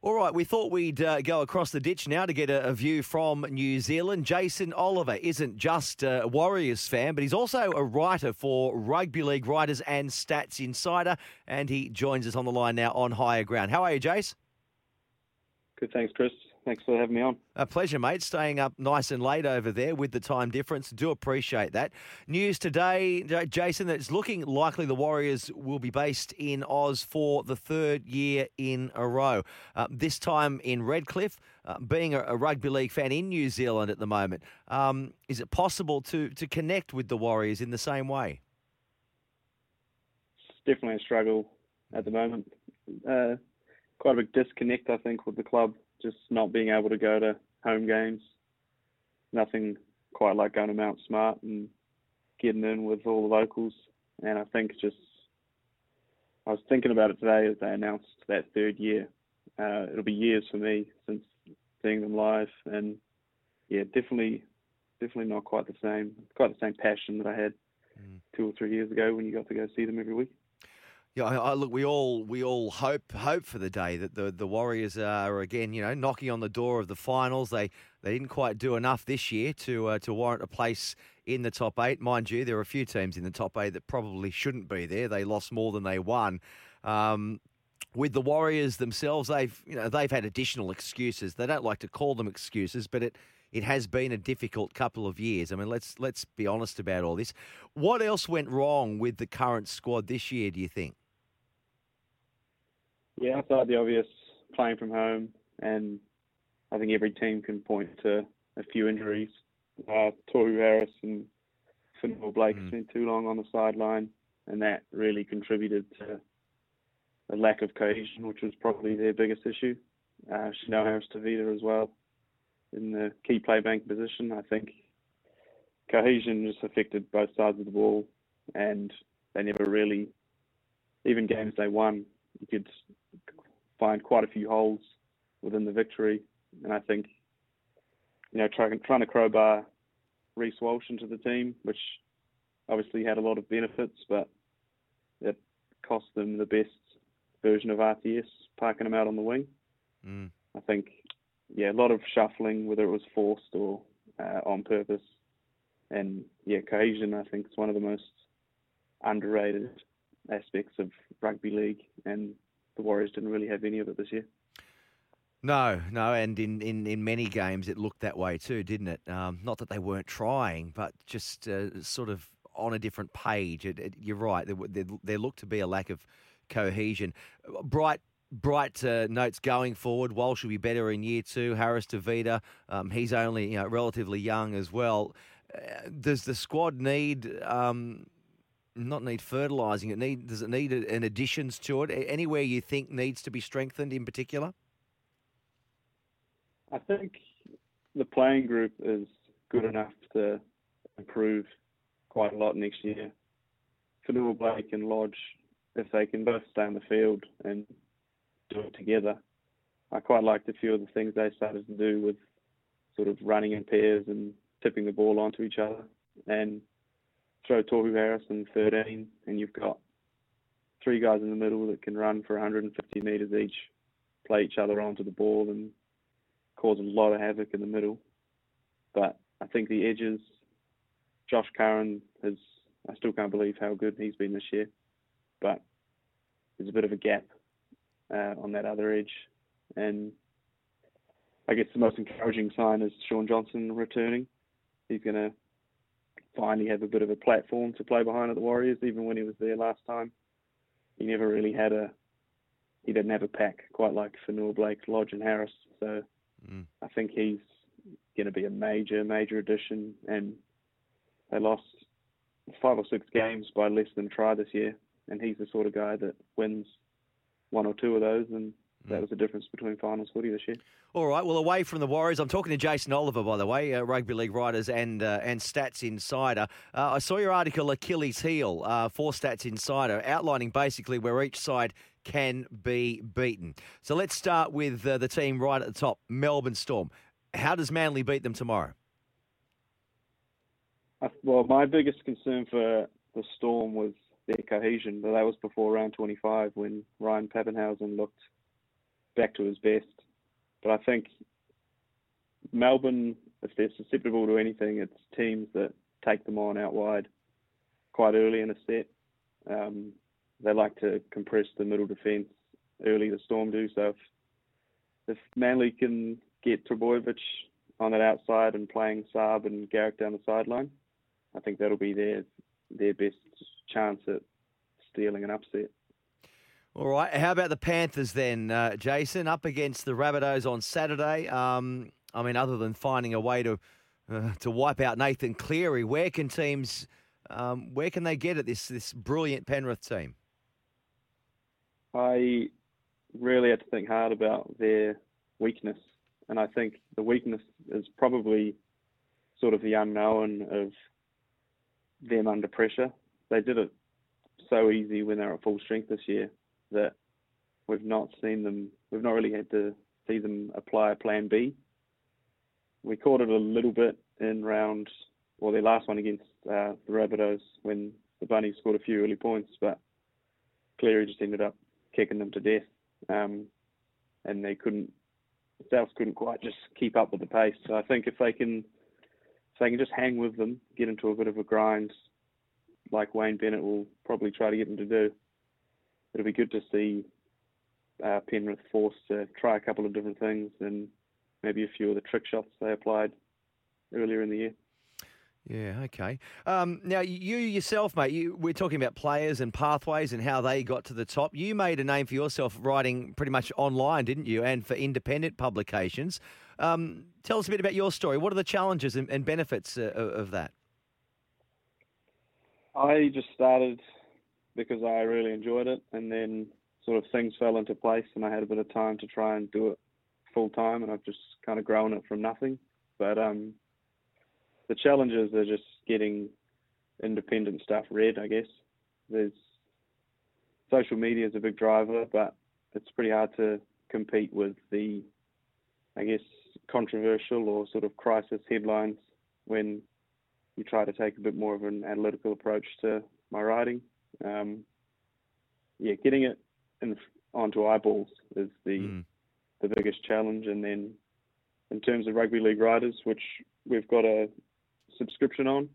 All right, we thought we'd uh, go across the ditch now to get a, a, view from New Zealand. Jason Oliver isn't just a Warriors fan, but he's also a writer for Rugby League Writers and Stats Insider, and he joins us on the line now on Higher Ground. How are you, Jace? Good, thanks, Chris. Thanks for having me on. A pleasure, mate. Staying up nice and late over there with the time difference. Do appreciate that. News today, Jason, that it's looking likely the Warriors will be based in Oz for the third year in a row. Uh, this time in Redcliffe. Uh, being a, a, rugby league fan in New Zealand at the moment, um, is it possible to, to connect with the Warriors in the same way? It's definitely a struggle at the moment. Uh, quite a big disconnect, I think, with the club just not being able to go to home games. Nothing quite like going to Mount Smart and getting in with all the locals. And I think just, I was thinking about it today as they announced that third year. Uh, it'll be years for me since seeing them live, and yeah, definitely, definitely not quite the same, quite the same passion that I had mm. two or three years ago when you got to go see them every week. Yeah, I, I, look, we all we all hope hope for the day that the the Warriors are again, you know, knocking on the door of the finals. They they didn't quite do enough this year to uh, to warrant a place in the top eight. Mind you, there are a few teams in the top eight that probably shouldn't be there. They lost more than they won. Um, with the Warriors themselves, they've you know they've had additional excuses. They don't like to call them excuses, but it it has been a difficult couple of years. I mean, let's let's be honest about all this. What else went wrong with the current squad this year? Do you think? Yeah, outside the obvious, playing from home, and I think every team can point to a few injuries. Uh, Tohu Harris and Fonua Blake mm. spent too long on the sideline, and that really contributed to a lack of cohesion, which was probably their biggest issue. Uh, Chanel Harris Tavita as well in the key playbank position. I think cohesion just affected both sides of the ball, and they never really, even games they won, you could find quite a few holes within the victory. And I think, you know, trying, trying to crowbar Reece Walsh into the team, which obviously had a lot of benefits, but it cost them the best version of RTS, parking him out on the wing. Mm. I think, yeah, a lot of shuffling, whether it was forced or uh, on purpose. And yeah, cohesion, I think, is one of the most underrated aspects of rugby league, and the Warriors didn't really have any of it this year. No, no, and in, in, in many games it looked that way too, didn't it? Um, not that they weren't trying, but just uh, sort of on a different page. It, it, you're right. There, there, there, looked to be a lack of cohesion. Bright bright uh, notes going forward. Walsh will be better in year two. Harris Tavita, um, he's only you know relatively young as well. Uh, does the squad need um, not need fertilising. It need does it need an additions to it? Anywhere you think needs to be strengthened in particular? I think the playing group is good enough to improve quite a lot next year. Fonua Blake and Lodge, if they can both stay on the field and do it together, I quite liked a few of the things they started to do with sort of running in pairs and tipping the ball onto each other. And throw Tohu Harris in 13, and you've got three guys in the middle that can run for 150 metres each, play each other onto the ball, and cause a lot of havoc in the middle. But I think the edges, Josh Curran has, I still can't believe how good he's been this year, but there's a bit of a gap uh, on that other edge. And I guess the most encouraging sign is Shaun Johnson returning. He's going to finally have a bit of a platform to play behind at the Warriors. Even when he was there last time, he never really had a he didn't have a pack quite like Fonua Blake, Lodge, and Harris. So mm. I think he's going to be a major, major addition. And they lost five or six games by less than try this year, and he's the sort of guy that wins one or two of those and that was the difference between finals footy this year. All right. Well, away from the Warriors, I'm talking to Jason Oliver, by the way, uh, rugby league writers and uh, and Stats Insider. Uh, I saw your article, Achilles Heel, uh, for Stats Insider, outlining basically where each side can be beaten. So let's start with uh, the team right at the top, Melbourne Storm. How does Manly beat them tomorrow? Well, my biggest concern for the Storm was their cohesion, but that was before round 25 when Ryan Papenhuyzen looked back to his best. But I think Melbourne, if they're susceptible to anything, it's teams that take them on out wide quite early in a set. Um, they like to compress the middle defence early, the Storm do. So if, if Manly can get Trbojevic on that outside and playing Saab and Garrick down the sideline, I think that'll be their their best chance at stealing an upset. All right. How about the Panthers then, uh, Jason? Up against the Rabbitohs on Saturday. Um, I mean, other than finding a way to uh, to wipe out Nathan Cleary, where can teams, um, where can they get at this this brilliant Penrith team? I really had to think hard about their weakness, and I think the weakness is probably sort of the unknown of them under pressure. They did it so easy when they were at full strength this year that we've not seen them. We've not really had to see them apply a plan B. We caught it a little bit in round, well, their last one against uh, the Rabbitohs when the Bunnies scored a few early points, but Cleary just ended up kicking them to death, um, and they couldn't. South couldn't quite just keep up with the pace. So I think if they can, if they can just hang with them, get into a bit of a grind, like Wayne Bennett will probably try to get them to do, it'll be good to see uh, Penrith forced to try a couple of different things and maybe a few of the trick shots they applied earlier in the year. Yeah, okay. Um, now, you yourself, mate, you, we're talking about players and pathways and how they got to the top. You made a name for yourself writing pretty much online, didn't you? And for independent publications. Um, tell us a bit about your story. What are the challenges and, and benefits uh, of that? I just started because I really enjoyed it, and then sort of things fell into place, and I had a bit of time to try and do it full time, and I've just kind of grown it from nothing. But um, the challenges are just getting independent stuff read. I guess there's social media is a big driver, but it's pretty hard to compete with the, I guess, controversial or sort of crisis headlines when you try to take a bit more of an analytical approach to my writing. Um, yeah, getting it in, onto eyeballs is the mm. the biggest challenge, and then in terms of rugby league writers, which we've got a subscription on.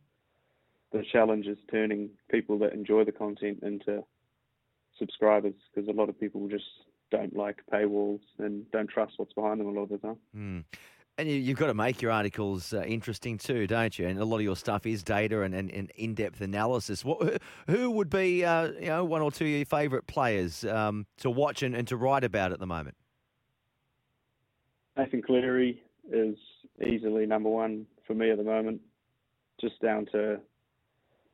The challenge is turning people that enjoy the content into subscribers because a lot of people just don't like paywalls and don't trust what's behind them a lot of the time. Mm. And you, have got to make your articles uh, interesting too, don't you? And a lot of your stuff is data and, and, and in-depth analysis. What, who would be, uh, you know, one or two of your favourite players um, to watch and, and to write about at the moment? Nathan Cleary is easily number one for me at the moment just down to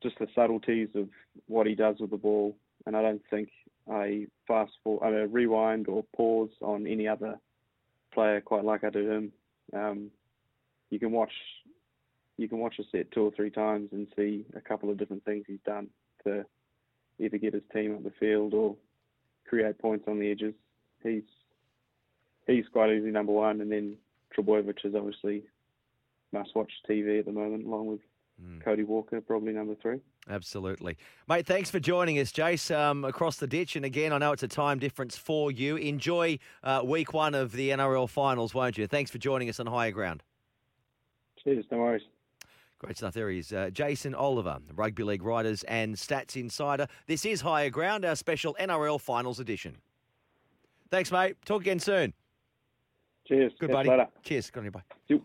just the subtleties of what he does with the ball. And I don't think I fast forward, I mean, rewind or pause on any other player quite like I do him. Um, you can watch you can watch a set two or three times and see a couple of different things he's done to either get his team up the field or create points on the edges. He's he's quite easy number one, and then Trbojevic is obviously must watch TV at the moment, along with Mm. Cody Walker, probably number three. Absolutely. Mate, thanks for joining us, Jace, um, across the ditch. And again, I know it's a time difference for you. Enjoy uh, week one of the NRL finals, won't you? Thanks for joining us on Higher Ground. Cheers, no worries. Great stuff. There he is, uh, Jason Oliver, Rugby League writers and stats insider. This is Higher Ground, our special NRL finals edition. Thanks, mate. Talk again soon. Cheers. Good, buddy. Later. Cheers. Good on you. Bye. You.